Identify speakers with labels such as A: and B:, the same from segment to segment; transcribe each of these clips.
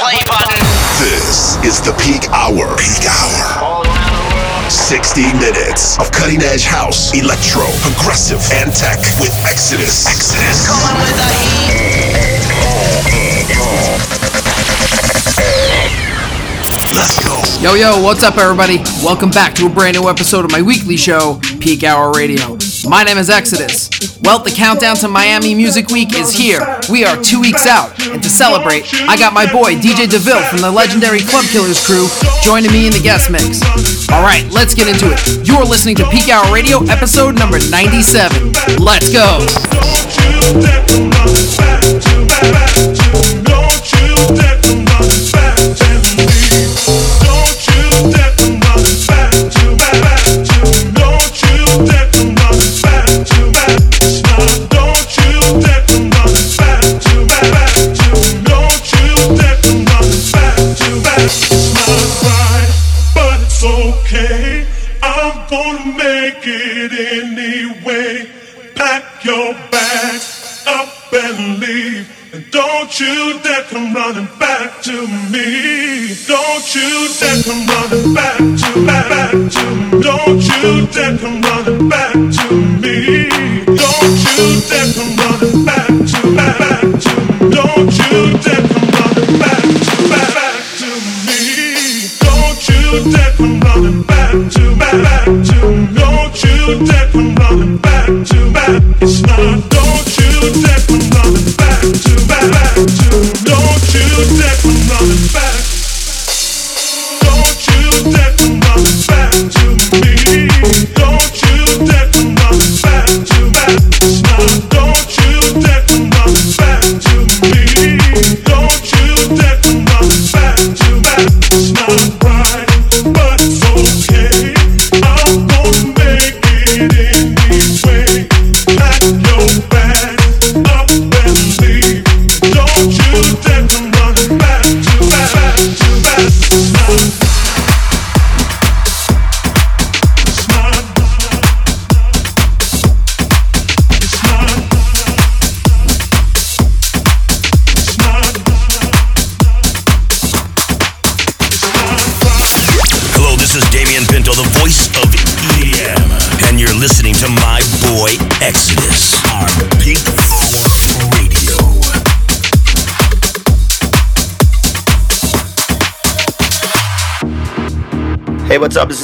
A: play button.
B: This is the peak hour. Peak hour. 60 minutes of cutting edge house, electro, progressive, and tech with Exodus. Exodus.
A: Coming with the heat.
B: Let's go.
C: Yo, yo, what's up, everybody? Welcome back to a brand new episode of my weekly show, Peak Hour Radio. My name is Exodus. Well, the countdown to Miami Music Week is here. We are two weeks out, and to celebrate, I got my boy DJ DeVille from the legendary Club Killers crew joining me in the guest mix. All right, let's get into it. You're listening to Peak Hour Radio, episode number 97. Let's go.
D: But come running back to back, back to me. Don't you dare come running back to me.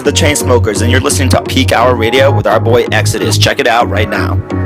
B: The
E: Chainsmokers, and you're listening to Peak Hour Radio with our boy Exodus. Check it out right now.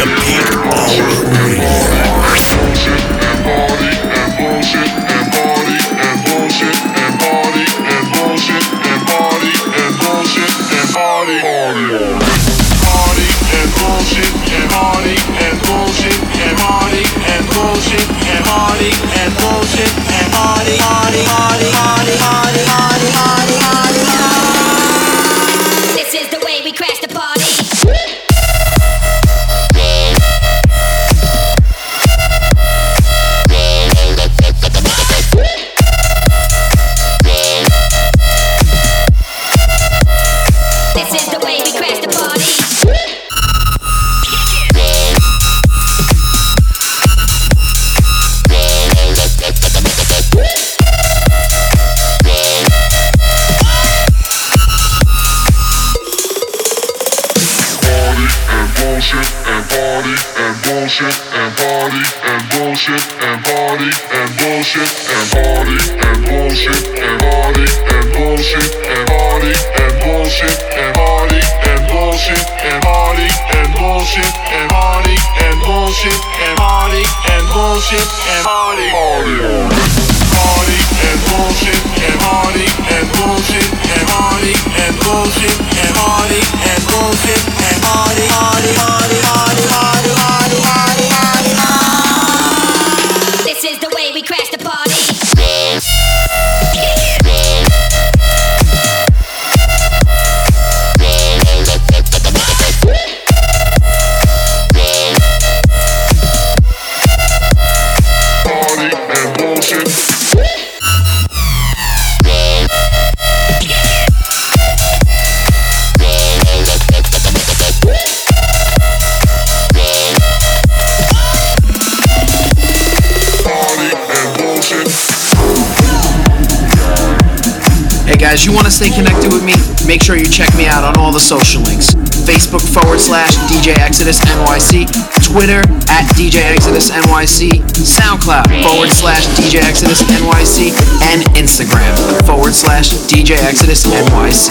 F: guys, sure you check me out on all the social links. Facebook forward slash DJ Exodus NYC, Twitter at DJ Exodus NYC, SoundCloud forward slash DJ Exodus NYC, and Instagram forward slash DJ Exodus NYC.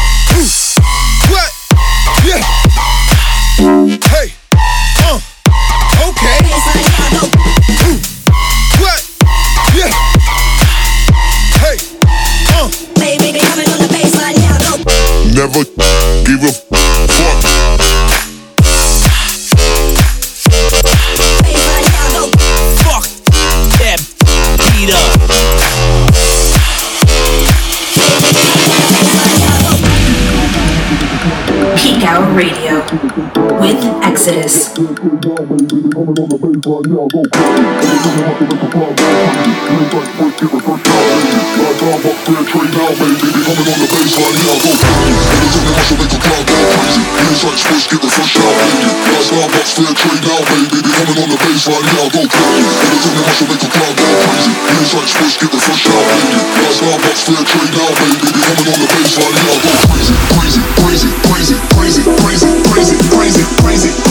G: with Exodus. crazy, crazy, crazy, crazy, crazy, crazy, crazy, crazy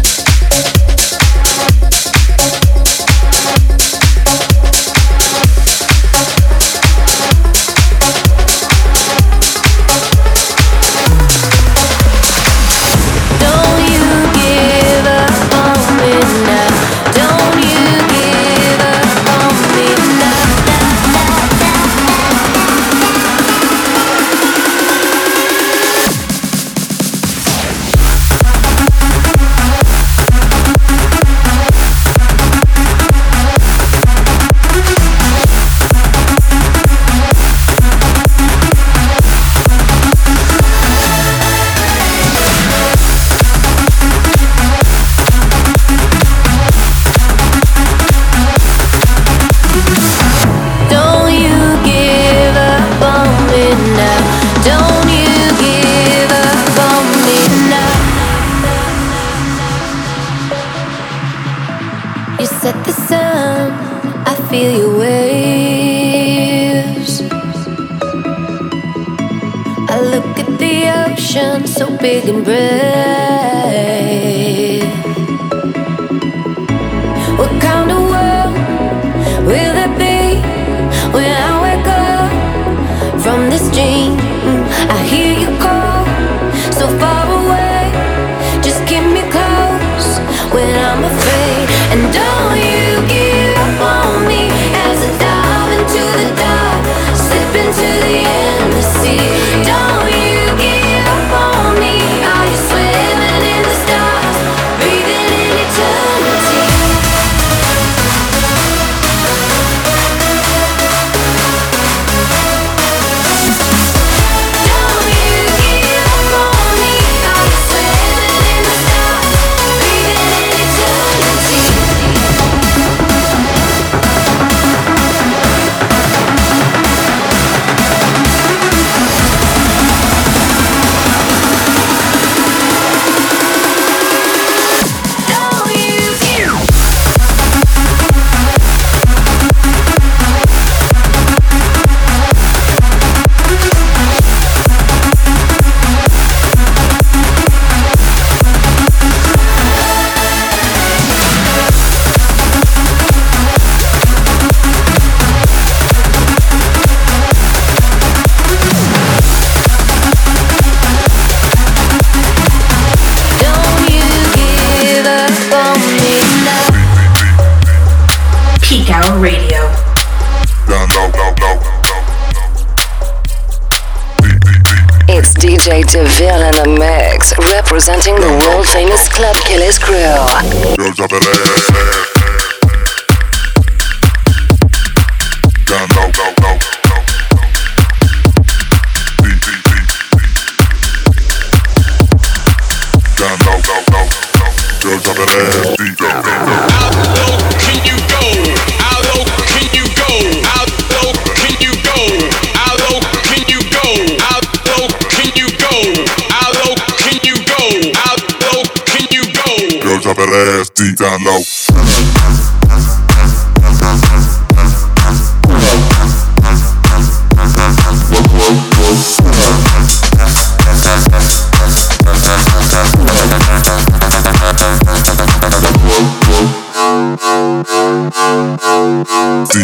H: me
I: down low.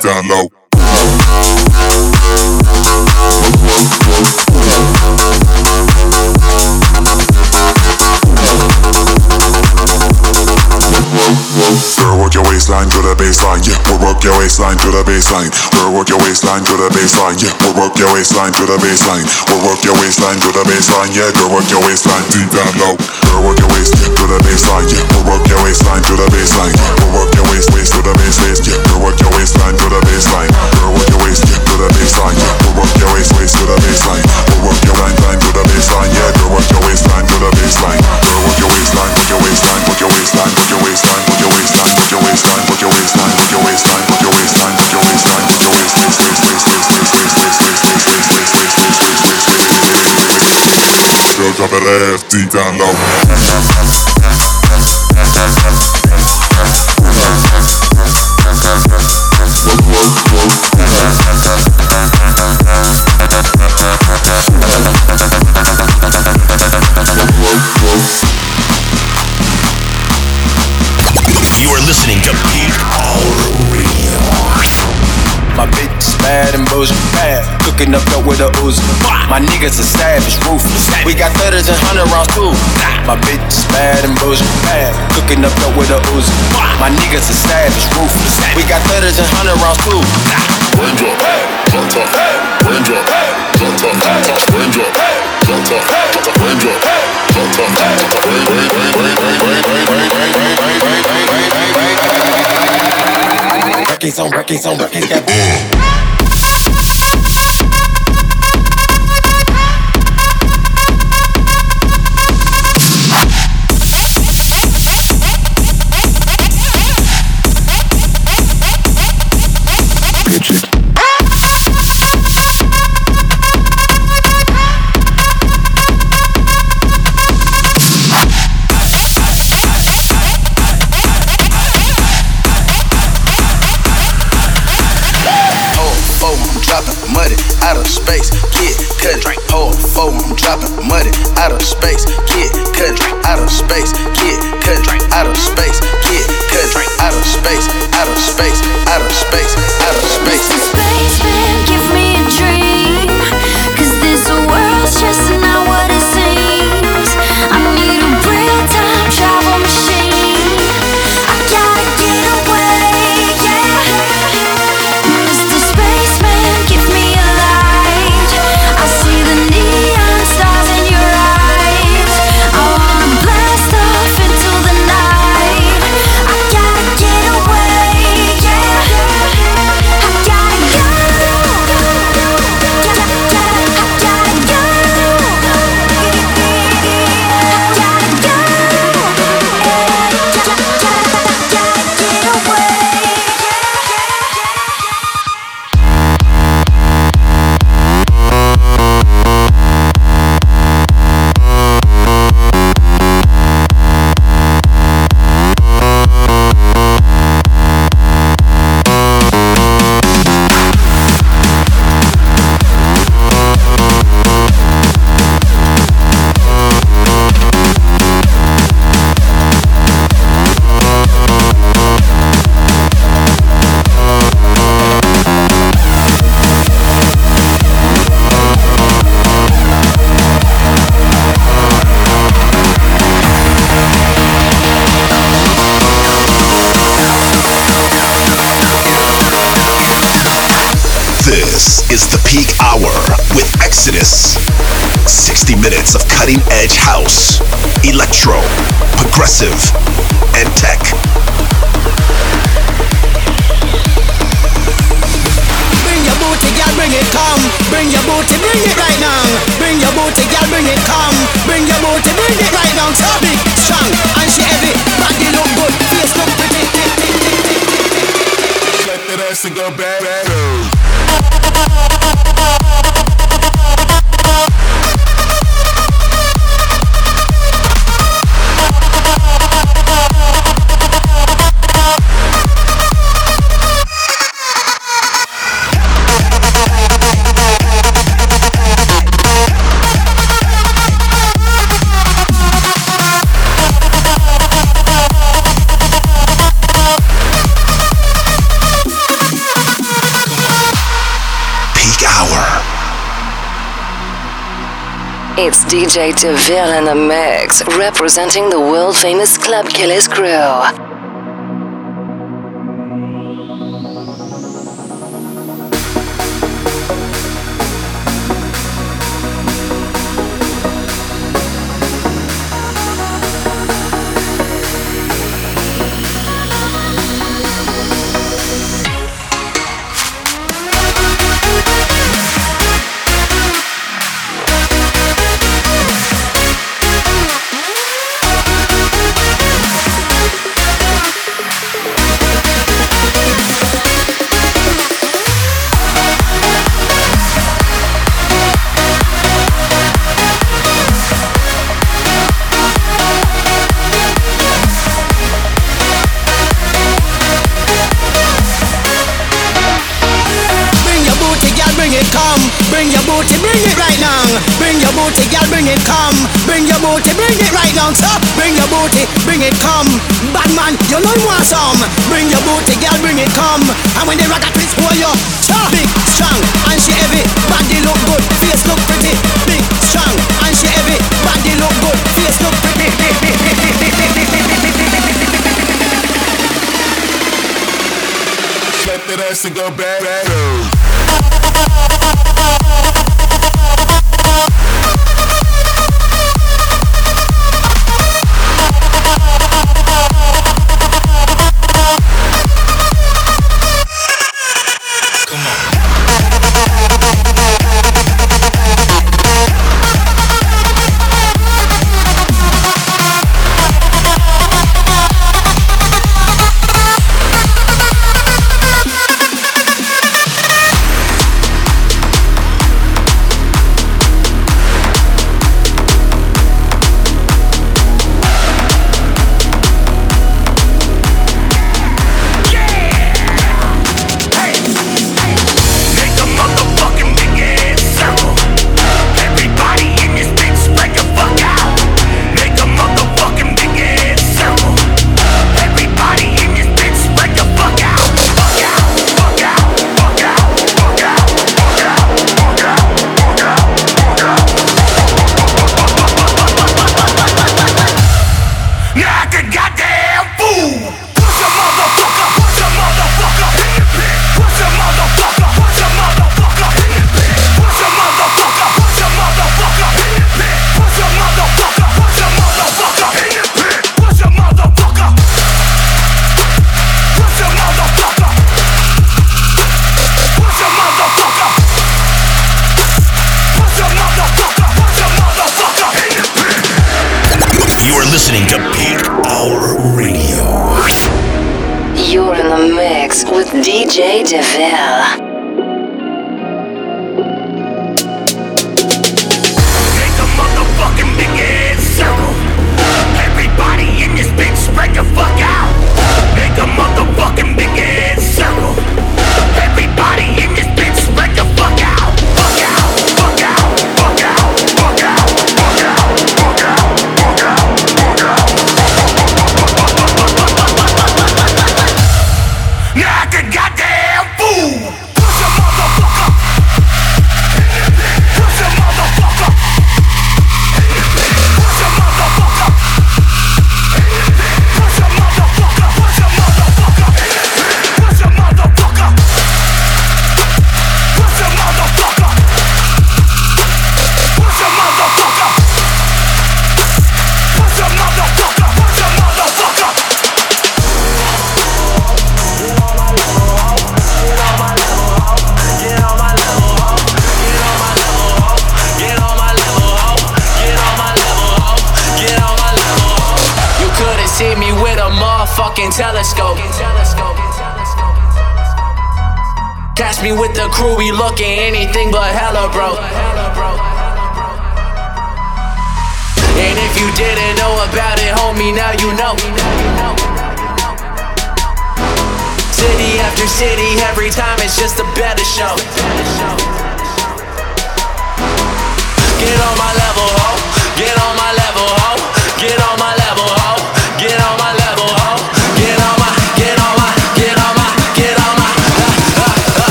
I: down low. Work your waistline to the baseline. Girl, work your waistline to the baseline, yeah. We'll work your waistline to the baseline. We'll work your waistline to the baseline, yeah. Girl, work your waistline deep down low. Girl, work your waist to the baseline, yeah. We'll work your waistline to the baseline. We'll work your waist waist to the base waist, yeah. Girl, work your waistline to the baseline. Girl, work your waist to the baseline, yeah. We'll work your waist waist to the baseline. We'll work your line line to the baseline, yeah. Girl, work your waistline to the baseline. Girl, work your waistline, work your waistline, work your waistline, work your waistline, work your waistline, work your waistline, work your waistline, work your waistline, that ass deep down low.
J: Niggas are savage, ruthless. We got thudders and hundred rounds too. My bitch is bad and bullshit bad. Cooking up dope with a Uzi. My niggas are savage, ruthless. We got thudders and hundred rounds too.
F: Range up, jump up, range up, jump up, range up, jump up, range up, jump
K: space. Kid, cut. Hold four, I'm dropping muddy out of space. Kid, cut. Out of space. Kid, cut. Out of space. Kid, cut, drink. Out of space. Out of space. Out of space. Out of space.
H: Spaceman, give me
L: DJ DeVille in the mix, representing the world famous Club Killers crew.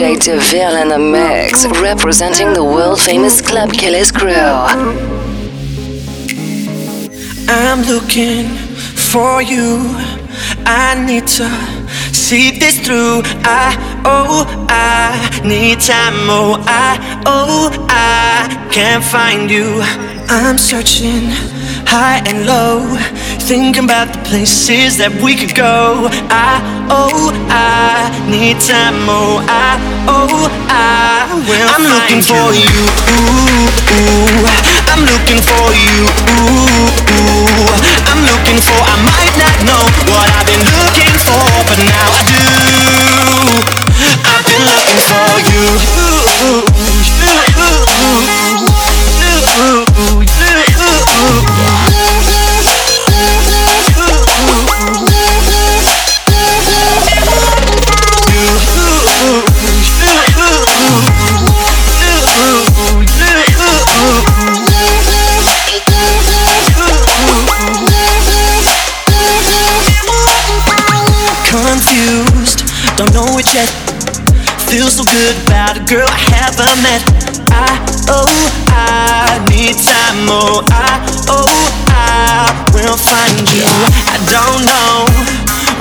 L: DJ DeVille
M: in the
L: mix, representing the world famous Club Killers crew.
K: I'm looking for you. I need to see this through. I oh I need time. Oh I oh I can't find you. I'm searching high and low, thinking about the places that we could go. I oh I need time. Oh I oh I will. I'm looking for you. Ooh, ooh. I'm looking for you. Ooh, ooh. I'm looking for. I might not know what I've been looking for, but now I do. I've been looking for you. Confused, Feels so good about a girl I haven't met. I oh I need time. Oh I oh I will find you. I don't know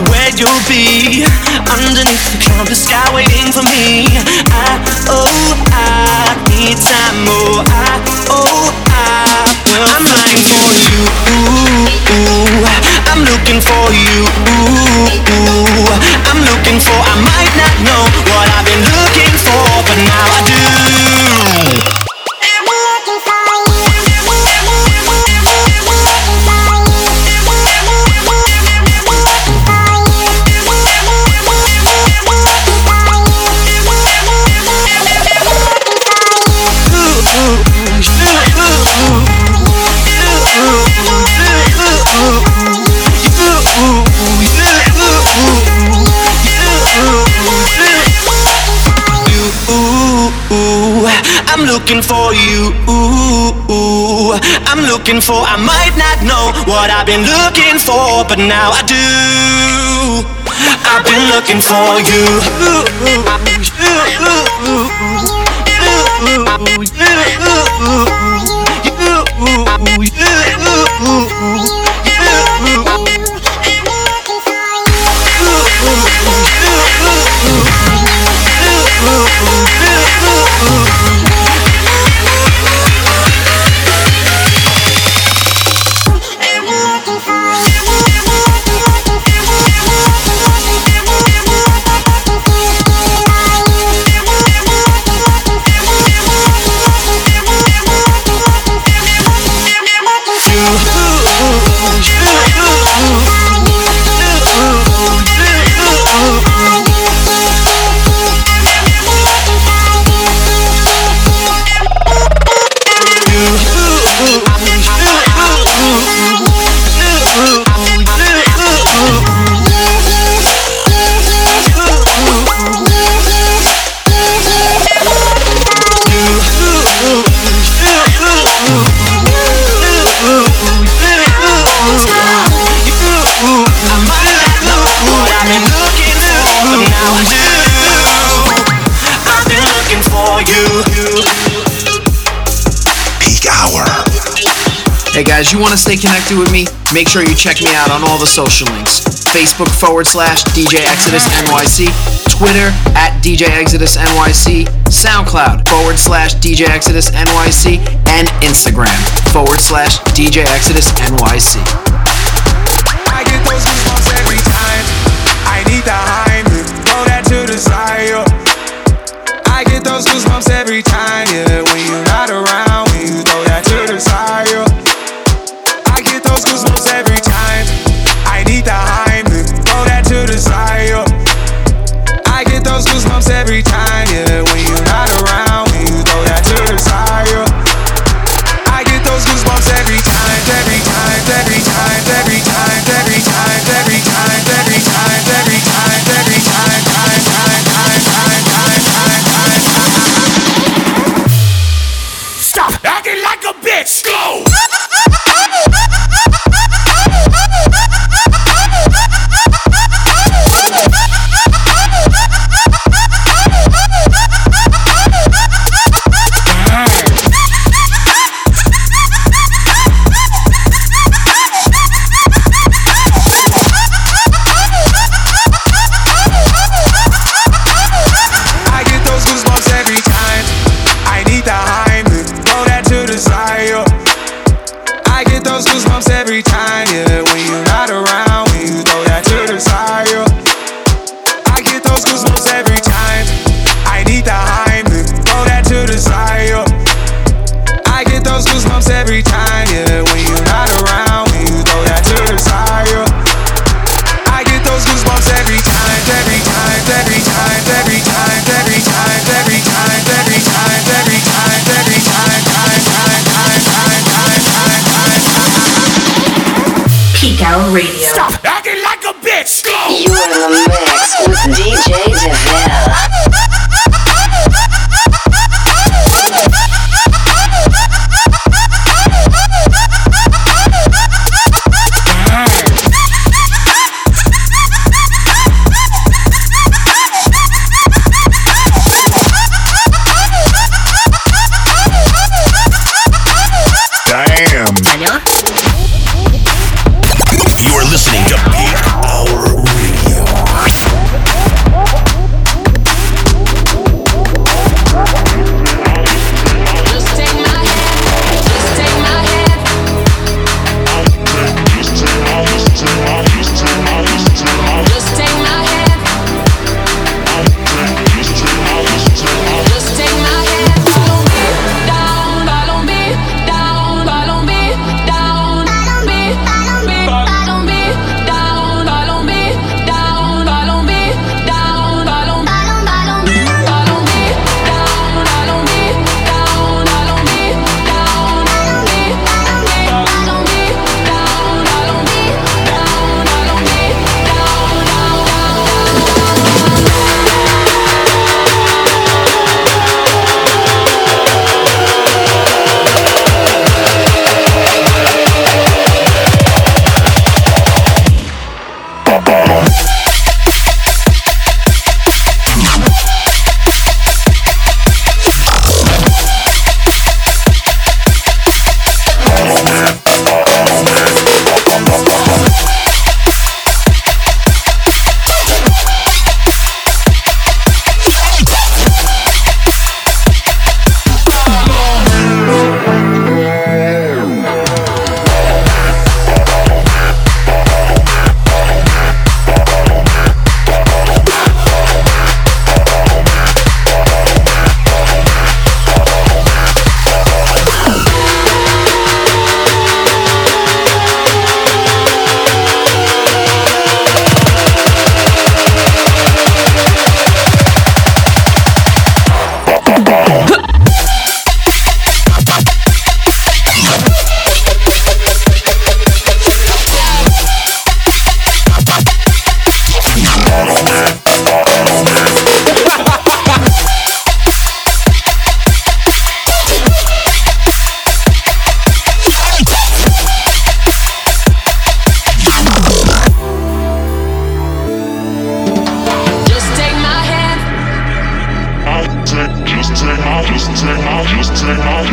K: where you'll be underneath the trumpet sky waiting for me. I oh I need time. Oh I oh I will I'm looking for you. Ooh, ooh. I'm looking for you. I'm looking for. I might not know what I've been looking for, but now I do. Looking for you. Ooh, I'm looking for. I might not know what I've been looking for, but now I do. I've been looking for you.
N: As you want to stay connected with me, make sure you check me out on all the social links Facebook forward slash DJ Exodus NYC, Twitter at DJ Exodus NYC, SoundCloud forward slash DJ Exodus NYC, and Instagram forward slash DJ Exodus NYC.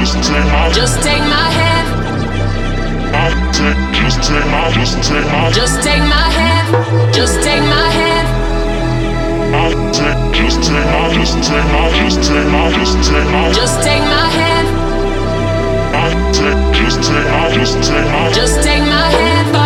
O: just take my
P: just take my hand.
D: Just take my just take my
P: just take my hand. Just take my hand.
D: Just take my just take my just take my just take my
P: just take my hand.
D: Just take my just
P: just take my hand.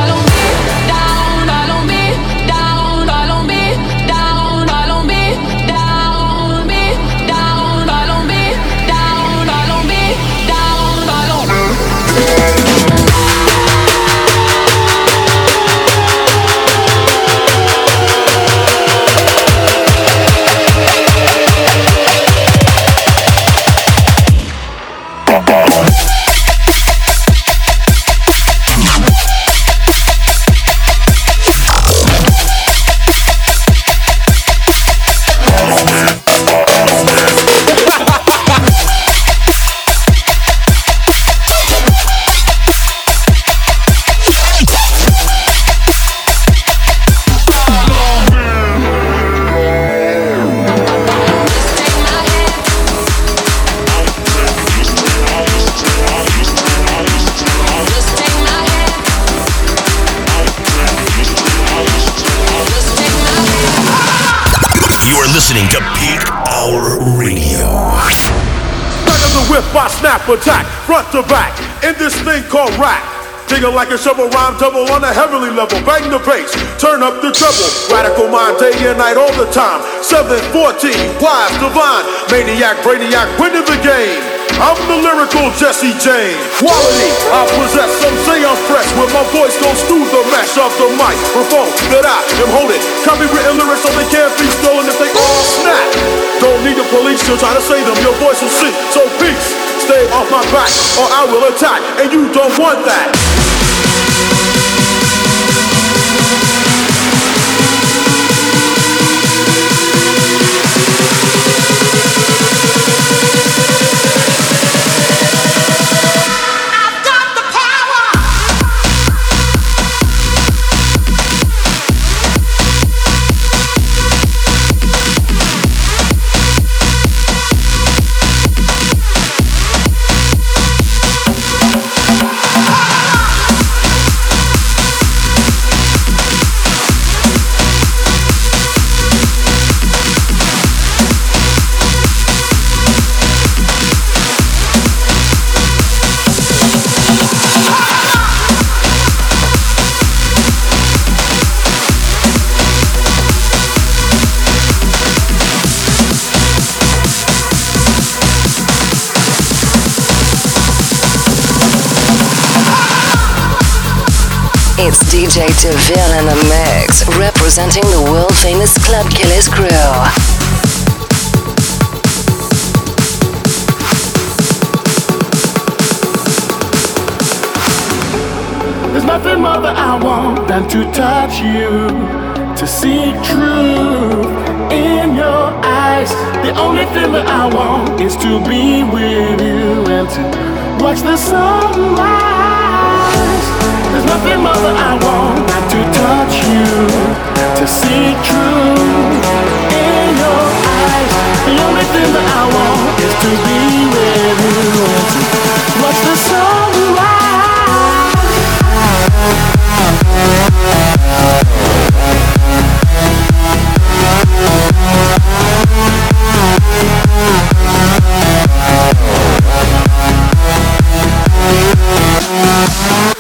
Q: Rhyme double on a heavenly level. Bang the bass, turn up the treble. Radical mind, day and night, all the time. 714, wise, divine, maniac, brainiac, winning the game. I'm the lyrical Jesse James. Quality, I possess. Some say I'm fresh when my voice goes through the mesh of the microphone that I am holding. Copywritten lyrics so they can't be stolen if they all snap. Don't need the police to try to save them. Your voice will sink. So peace, stay off my back or I will attack, and you don't want that.
L: DJ DeVille in the mix, representing the world famous Club Killers crew.
R: There's nothing more that I want than to touch you, to see truth in your eyes. The only thing that I want is to be with you and to watch the sunrise. Nothing more that I want than to touch you, to see truth in your eyes. The only thing that I want is to be with you watch the sunrise.
O: Peak